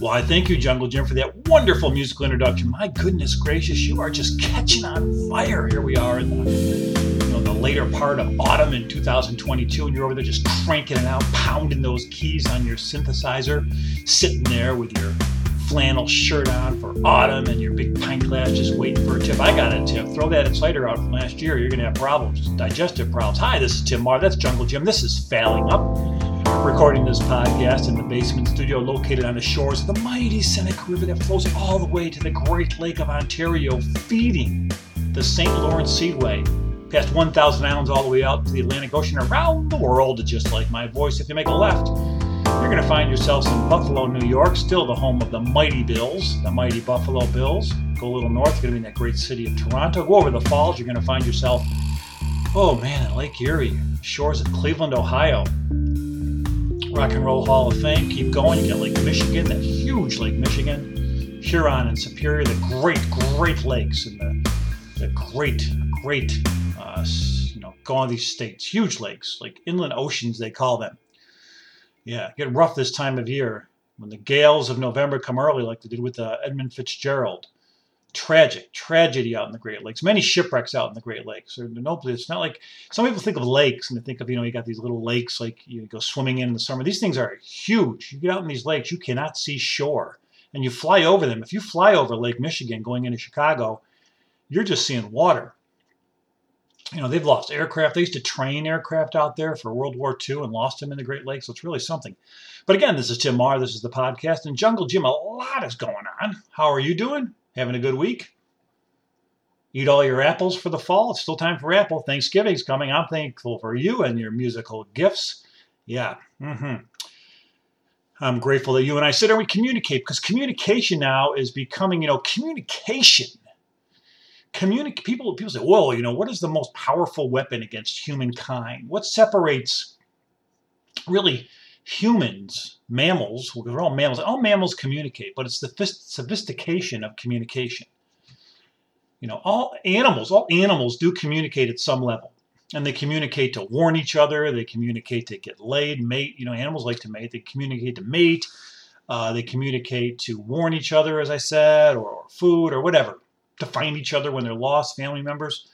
Why, thank you, Jungle Jim, for that wonderful musical introduction. My goodness gracious, you are just catching on fire. Here we are in the, you know, the later part of autumn in 2022, and you're over there just cranking it out, pounding those keys on your synthesizer, sitting there with your flannel shirt on for autumn and your big pint glass just waiting for a tip. I got a tip. Throw that cider out from last year. You're going to have problems, digestive problems. Hi, this is Tim Mahar. That's Jungle Jim. This is Failing Up. Recording this podcast in the basement studio located on the shores of the mighty Seneca River that flows all the way to the Great Lake of Ontario, feeding the St. Lawrence Seaway past 1,000 islands all the way out to the Atlantic Ocean around the world, just like my voice. If you make a left, you're going to find yourselves in Buffalo, New York, still the home of the mighty Bills, the mighty Buffalo Bills. Go a little north, you're going to be in that great city of Toronto. Go over the falls, you're going to find yourself, oh man, at Lake Erie, shores of Cleveland, Ohio. Rock and Roll Hall of Fame. Keep going. You got Lake Michigan, that huge Lake Michigan, Huron and Superior, the great, great lakes, and the, the great, great, uh, you know, go on these states, huge lakes, like inland oceans, they call them. Yeah, get rough this time of year when the gales of November come early, like they did with uh, Edmund Fitzgerald tragic tragedy out in the Great Lakes. Many shipwrecks out in the Great Lakes. There, no, it's not like some people think of lakes and they think of you know you got these little lakes like you go swimming in in the summer. These things are huge. You get out in these lakes, you cannot see shore, and you fly over them. If you fly over Lake Michigan going into Chicago, you're just seeing water. You know they've lost aircraft. They used to train aircraft out there for World War II and lost them in the Great Lakes. So it's really something. But again, this is Tim Mahar. This is the podcast. And Jungle Jim, a lot is going on. How are you doing? Having a good week? Eat all your apples for the fall. It's still time for apple. Thanksgiving's coming. I'm thankful for you and your musical gifts. Yeah. Mm-hmm. I'm grateful that you and I sit and we communicate because communication now is becoming, you know, communication. Communic- people, people say, whoa, you know, what is the most powerful weapon against humankind? What separates really humans, mammals, we're all mammals, all mammals communicate, but it's the sophistication of communication. You know, all animals, all animals do communicate at some level. And they communicate to warn each other, they communicate to get laid, mate. You know, animals like to mate, they communicate to mate, uh, they communicate to warn each other, as I said, or, or, food or whatever, to find each other when they're lost, family members.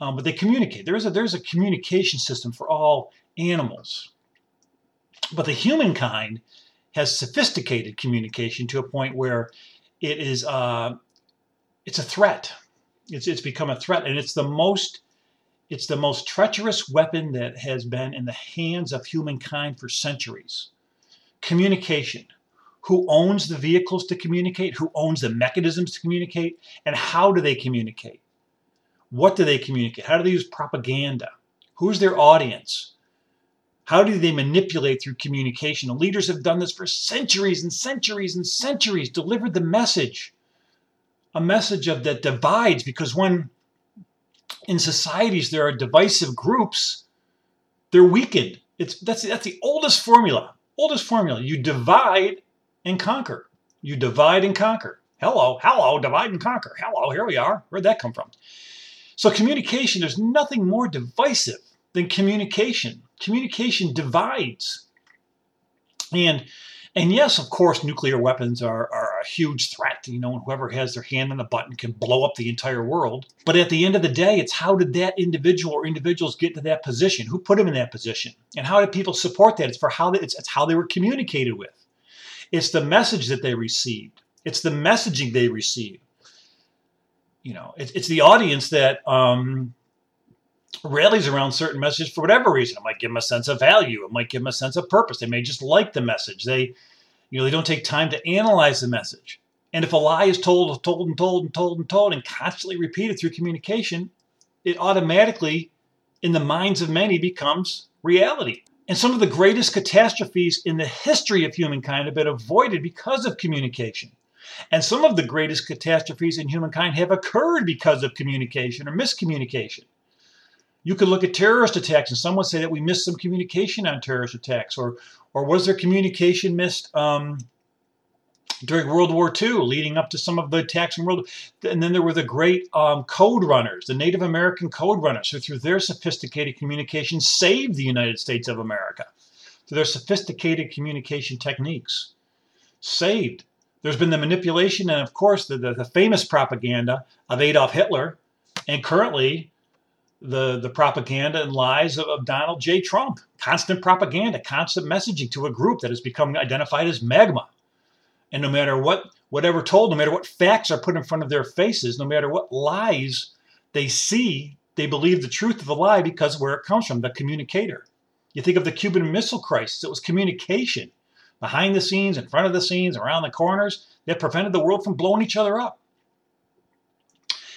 Um, but they communicate. There's a, there's a communication system for all animals. But the humankind has sophisticated communication to a point where it is uh, it's a threat. It's it's become a threat, and it's the most it's the most treacherous weapon that has been in the hands of humankind for centuries. Communication. Who owns the vehicles to communicate? Who owns the mechanisms to communicate? And how do they communicate? What do they communicate? How do they use propaganda? Who's their audience? How do they manipulate through communication? The leaders have done this for centuries and centuries and centuries, delivered the message, a message of that divides because when in societies there are divisive groups, they're weakened. It's that's that's the oldest formula. Oldest formula. You divide and conquer. You divide and conquer. Hello, hello, divide and conquer. Hello, here we are. Where'd that come from? So communication, there's nothing more divisive than communication communication divides. And and yes, of course, nuclear weapons are, are a huge threat. You know, and whoever has their hand on the button can blow up the entire world. But at the end of the day, it's how did that individual or individuals get to that position? Who put them in that position? And how did people support that? It's for how they, it's, it's how they were communicated with. It's the message that they received. It's the messaging they received. You know, it's, it's the audience that um, rallies around certain messages for whatever reason. It might give them a sense of value. It might give them a sense of purpose. They may just like the message. They, you know, they don't take time to analyze the message. And if a lie is told, told, and told, and told, and told, and constantly repeated through communication, it automatically, in the minds of many, becomes reality. And some of the greatest catastrophes in the history of humankind have been avoided because of communication. And some of the greatest catastrophes in humankind have occurred because of communication or miscommunication. You could look at terrorist attacks, and someone say that we missed some communication on terrorist attacks, or or was there communication missed um, during World War II, leading up to some of the attacks in World? And then there were the great um, code runners, the Native American code runners, who through their sophisticated communication saved the United States of America. Through their sophisticated communication techniques, saved There's been the manipulation and, of course, the, the, the famous propaganda of Adolf Hitler, and currently the, the propaganda and lies of, of Donald J. Trump. Constant propaganda, constant messaging to a group that has become identified as magma. And no matter what, whatever told, no matter what facts are put in front of their faces, no matter what lies they see, they believe the truth of the lie because where it comes from, the communicator. You think of the Cuban Missile Crisis, it was communication behind the scenes, in front of the scenes, around the corners that prevented the world from blowing each other up.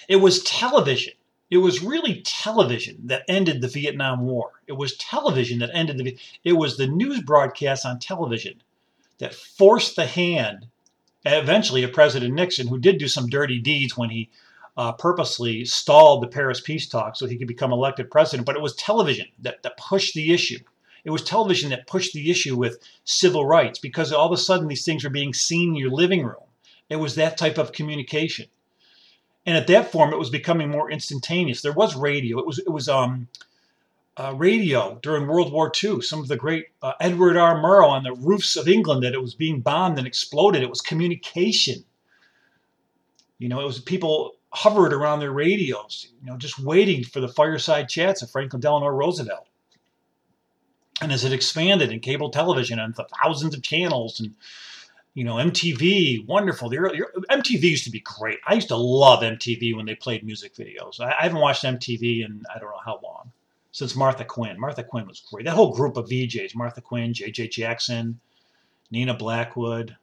It was television. It was really television that ended the Vietnam War. It was television that ended the. It was the news broadcasts on television that forced the hand, eventually, of President Nixon, who did do some dirty deeds when he uh, purposely stalled the Paris peace talks so he could become elected president. But it was television that, that pushed the issue. It was television that pushed the issue with civil rights because all of a sudden these things were being seen in your living room. It was that type of communication. And at that form, it was becoming more instantaneous. There was radio. It was it was um, uh, radio during World War II. Some of the great uh, Edward R. Murrow on the roofs of England that it was being bombed and exploded. It was communication. You know, it was people hovered around their radios, you know, just waiting for the fireside chats of Franklin Delano Roosevelt. And as it expanded in cable television and the thousands of channels and you know MTV, wonderful. The early, MTV used to be great. I used to love MTV when they played music videos. I, I haven't watched MTV in I don't know how long since Martha Quinn. Martha Quinn was great. That whole group of VJs: Martha Quinn, J.J. Jackson, Nina Blackwood.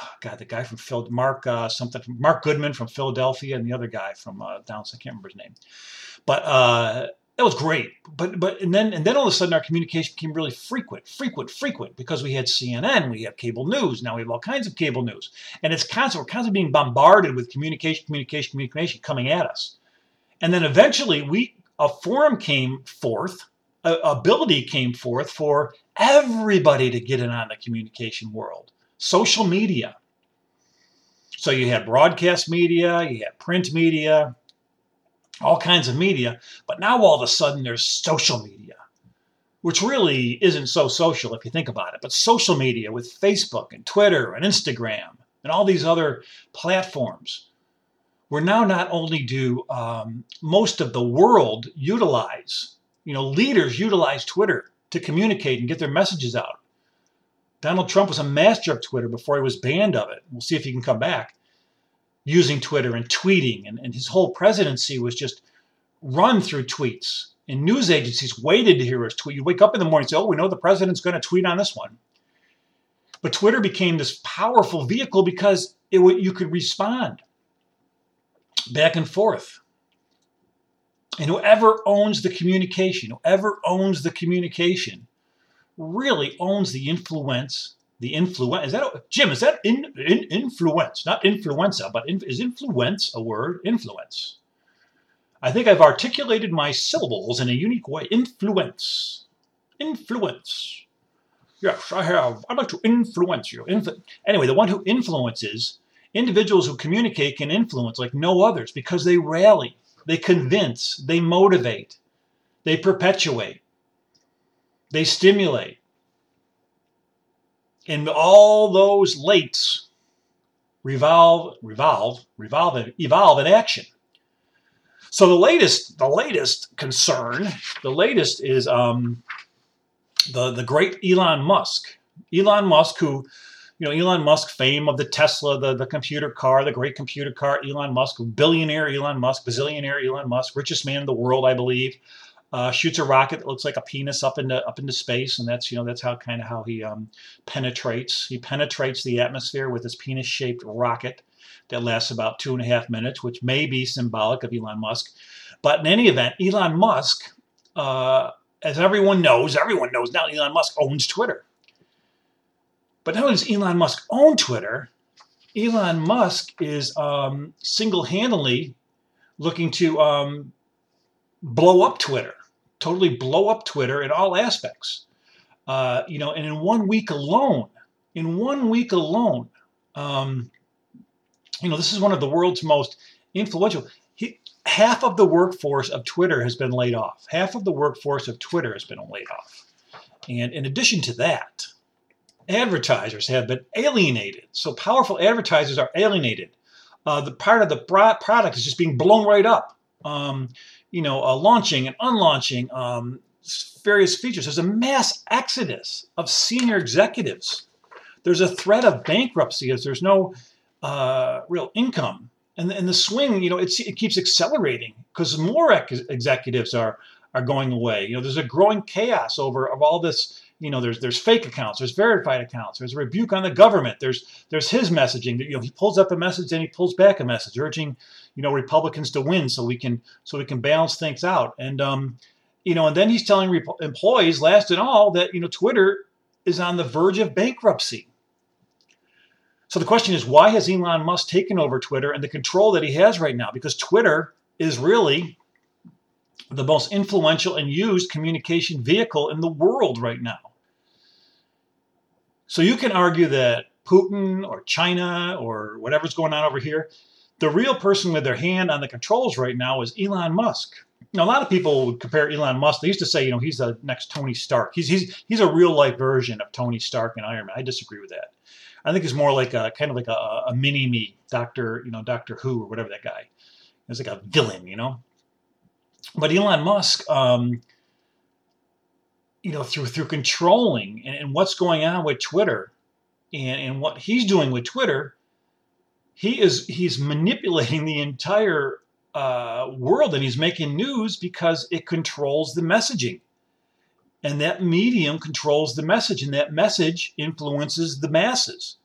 Oh, God, the guy from Phil, Mark uh, something, Mark Goodman from Philadelphia, and the other guy from uh, down. I can't remember his name, but uh, that was great. But but and then and then all of a sudden our communication became really frequent, frequent, frequent because we had CNN, we have cable news, now we have all kinds of cable news, and it's constant. We're constantly being bombarded with communication, communication, communication coming at us, and then eventually we a forum came forth, a ability came forth for everybody to get in on the communication world, social media. So you had broadcast media, you had print media, all kinds of media. But now all of a sudden there's social media, which really isn't so social if you think about it. But social media with Facebook and Twitter and Instagram and all these other platforms, where now not only do um, most of the world utilize, you know, leaders utilize Twitter to communicate and get their messages out. Donald Trump was a master of Twitter before he was banned of it. We'll see if he can come back using Twitter and tweeting, and, and his whole presidency was just run through tweets. And news agencies waited to hear his tweet. You wake up in the morning and say, oh, we know the president's going to tweet on this one. But Twitter became this powerful vehicle because it, you could respond back and forth. And whoever owns the communication, whoever owns the communication, really owns the influence the influence is that a, Jim? Is that in, in influence, not influenza, but in, is influence a word? Influence. I think I've articulated my syllables in a unique way. Influence, influence. Yes, I have. I'd like to influence you. Influ- anyway, the one who influences individuals who communicate can influence like no others because they rally, they convince, they motivate, they perpetuate, they stimulate and all those lates revolve, revolve, revolve, evolve in action. So the latest, the latest concern, the latest is um, the the great Elon Musk. Elon Musk, who, you know, Elon Musk, fame of the Tesla, the the computer car, the great computer car. Elon Musk, billionaire Elon Musk, bazillionaire Elon Musk, richest man in the world, I believe uh, shoots a rocket that looks like a penis up into up into space, and that's you know that's how kind of how he um, penetrates. He penetrates the atmosphere with his penis-shaped rocket that lasts about two and a half minutes, which may be symbolic of Elon Musk. But in any event, Elon Musk, uh, as everyone knows, everyone knows now Elon Musk owns Twitter. But not only does Elon Musk own Twitter, Elon Musk is um, single-handedly looking to um, blow up Twitter totally blow up Twitter in all aspects. Uh, you know, and in one week alone, in one week alone, um, you know, this is one of the world's most influential. He, half of the workforce of Twitter has been laid off. Half of the workforce of Twitter has been laid off. And in addition to that, advertisers have been alienated. So powerful advertisers are alienated. Uh, the part of the product is just being blown right up. Um, you know, uh, launching and unlaunching um, various features. There's a mass exodus of senior executives. There's a threat of bankruptcy as there's no uh, real income. And, and the swing, you know, it keeps accelerating because more ex- executives are are going away. You know, there's a growing chaos over of all this. You know, there's there's fake accounts, there's verified accounts, there's a rebuke on the government. There's there's his messaging. that You know, he pulls up a message and he pulls back a message, urging you know Republicans to win so we can so we can balance things out. And um, you know, and then he's telling rep- employees, last and all, that you know Twitter is on the verge of bankruptcy. So the question is, why has Elon Musk taken over Twitter and the control that he has right now? Because Twitter is really the most influential and used communication vehicle in the world right now. So you can argue that Putin or China or whatever's going on over here, the real person with their hand on the controls right now is Elon Musk. Now, a lot of people would compare Elon Musk. They used to say, you know, he's the next Tony Stark. He's he's he's a real life version of Tony Stark and Iron Man. I disagree with that. I think he's more like a kind of like a, a mini me, Doctor, you know, Doctor Who or whatever that guy. He's like a villain, you know. But Elon Musk, um, you know, through through controlling and, and what's going on with Twitter, and, and what he's doing with Twitter, he is he's manipulating the entire uh, world, and he's making news because it controls the messaging. And that medium controls the message and that message influences the masses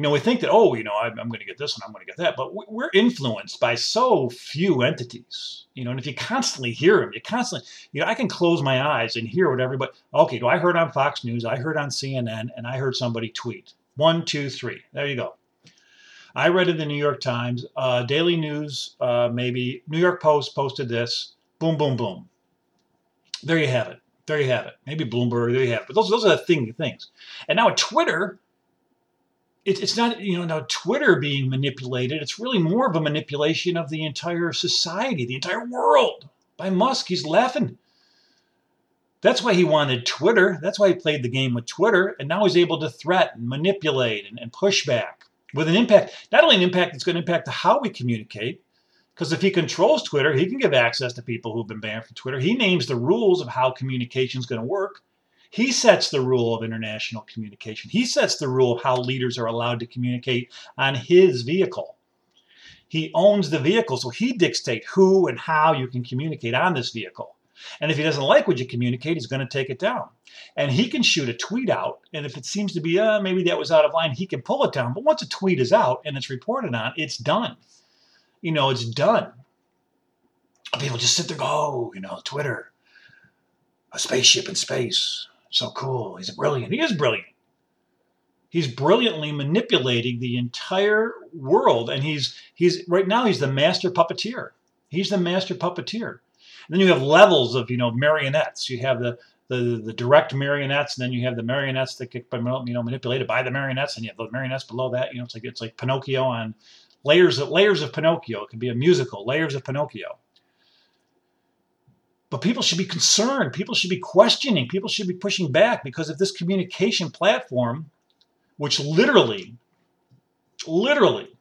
you know we think that oh you know i'm, I'm going to get this and i'm going to get that but we're influenced by so few entities you know and if you constantly hear them you constantly you know i can close my eyes and hear what everybody okay do i heard on fox news i heard on cnn and i heard somebody tweet one two three there you go i read in the new york times uh, daily news uh, maybe new york post posted this boom boom boom there you have it there you have it. Maybe Bloomberg. There you have it. But those those are the thing things. And now Twitter, it, it's not you know now Twitter being manipulated. It's really more of a manipulation of the entire society, the entire world. By Musk, he's laughing. That's why he wanted Twitter. That's why he played the game with Twitter. And now he's able to threaten, manipulate, and, and push back with an impact. Not only an impact that's going to impact how we communicate, because if he controls Twitter, he can give access to people who've been banned from Twitter. He names the rules of how communication is going to work. He sets the rule of international communication. He sets the rule of how leaders are allowed to communicate on his vehicle. He owns the vehicle, so he dictates who and how you can communicate on this vehicle. And if he doesn't like what you communicate, he's going to take it down. And he can shoot a tweet out, and if it seems to be, uh, maybe that was out of line, he can pull it down. But once a tweet is out and it's reported on, it's done you know, it's done. People just sit there, go, oh, you know, Twitter, a spaceship in space, so cool. He's brilliant. He is brilliant. He's brilliantly manipulating the entire world, and he's he's right now he's the master puppeteer. He's the master puppeteer. And then you have levels of you know marionettes. You have the the, the direct marionettes, and then you have the marionettes that get you know manipulated by the marionettes, and you have the marionettes below that. You know, it's like it's like Pinocchio on layers of layers of Pinocchio. It could be a musical, layers of Pinocchio. But people should be concerned. People should be questioning. People should be pushing back because of this communication platform, which literally, literally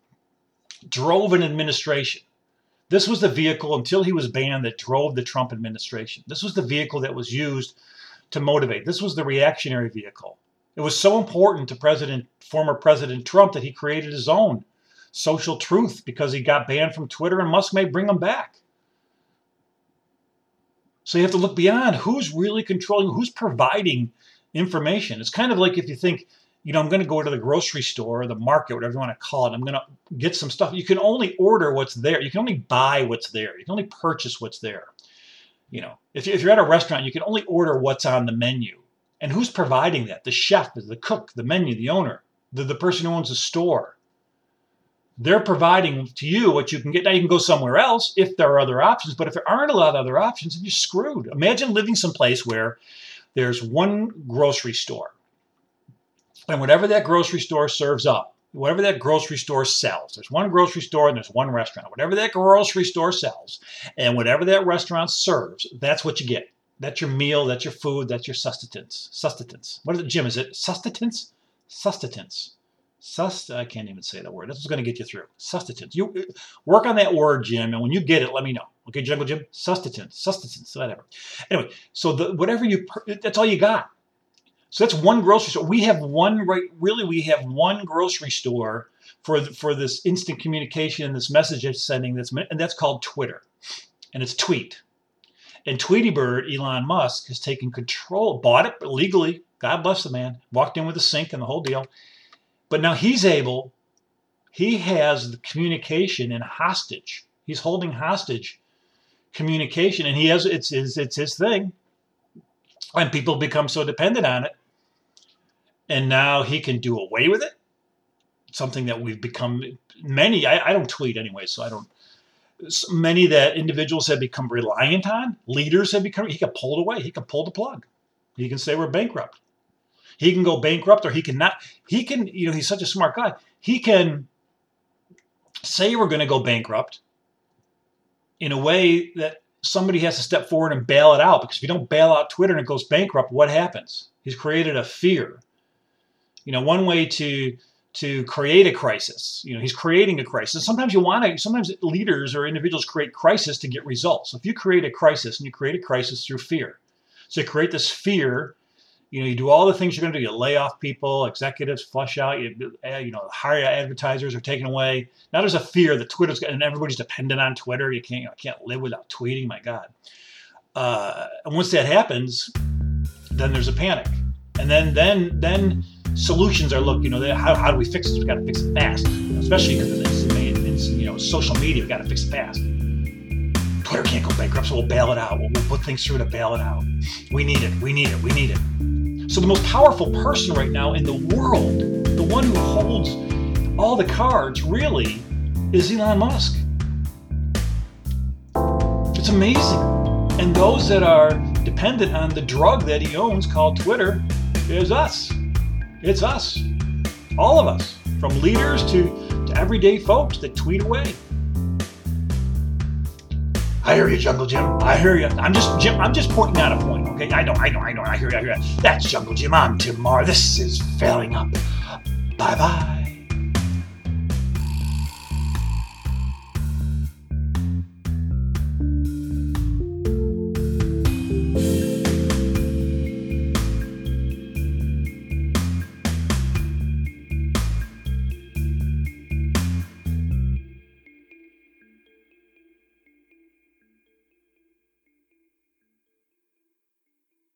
drove an administration, this was the vehicle until he was banned that drove the Trump administration. This was the vehicle that was used to motivate. This was the reactionary vehicle. It was so important to President, former President Trump, that he created his own social truth because he got banned from Twitter and Musk may bring him back. So you have to look beyond who's really controlling, who's providing information. It's kind of like if you think, you know, I'm going to go to the grocery store or the market, whatever you want to call it. I'm going to get some stuff. You can only order what's there. You can only buy what's there. You can only purchase what's there. You know, if, you, if you're at a restaurant, you can only order what's on the menu. And who's providing that? The chef, the cook, the menu, the owner, the, the person who owns the store they're providing to you what you can get. Now you can go somewhere else if there are other options, but if there aren't a lot of other options, then you're screwed. Imagine living someplace where there's one grocery store, and whatever that grocery store serves up, whatever that grocery store sells, there's one grocery store and there's one restaurant. Whatever that grocery store sells, and whatever that restaurant serves, that's what you get. That's your meal. That's your food. That's your sustenance. Sustenance. What is it, Jim? Is it sustenance? Sustenance. Sust. I can't even say that word. That's what's going to get you through. Sustenance. You work on that word, Jim, and when you get it, let me know. Okay, Jungle Jim. Sustenance. Sustenance. Whatever. Anyway, so the whatever you that's all you got. So that's one grocery store. We have one right. Really, we have one grocery store for for this instant communication and this message it's sending. That's and that's called Twitter, and it's Tweet. And Tweety Bird, Elon Musk, has taken control, bought it legally. God bless the man. Walked in with a sink and the whole deal. But now he's able, he has the communication in hostage. He's holding hostage communication, and he has it's his it's his thing. And people become so dependent on it. And now he can do away with it. Something that we've become many, I, I don't tweet anyway, so I don't many that individuals have become reliant on, leaders have become, he can pull it away. He can pull the plug. He can say we're bankrupt. He can go bankrupt or he can not. He can, you know, he's such a smart guy. He can say we're going to go bankrupt in a way that somebody has to step forward and bail it out because if you don't bail out Twitter and it goes bankrupt, what happens? He's created a fear. You know, one way to to create a crisis. You know, he's creating a crisis. Sometimes you want to, sometimes leaders or individuals create crisis to get results. So if you create a crisis and you create a crisis through fear. So you create this fear, you know, you do all the things you're going to do. You lay off people, executives flush out, you, you know, hire advertisers are taken away. Now there's a fear that Twitter's, and everybody's dependent on Twitter. You can't, you know, can't live without tweeting. My God. Uh, and once that happens, then there's a panic. And then, then, then, solutions are look, you know, how, how do we fix this? We got to fix it fast, especially because it's, you know, social media. We got to fix it fast. Twitter can't go bankrupt, so we'll bail it out. We'll, we'll put things through to bail it out. We need it. We need it. We need it. So the most powerful person right now in the world, the one who holds all the cards, really, is Elon Musk. It's amazing. And those that are dependent on the drug that he owns called Twitter is us. It's us, all of us, from leaders to, to everyday folks that tweet away. I hear you, Jungle Jim. I hear you. I'm just Jim. I'm just pointing out a point. Okay, I know, I know, I know. I hear you. I hear you. That's Jungle Jim. I'm Tim Mahar. This is failing up. Bye bye.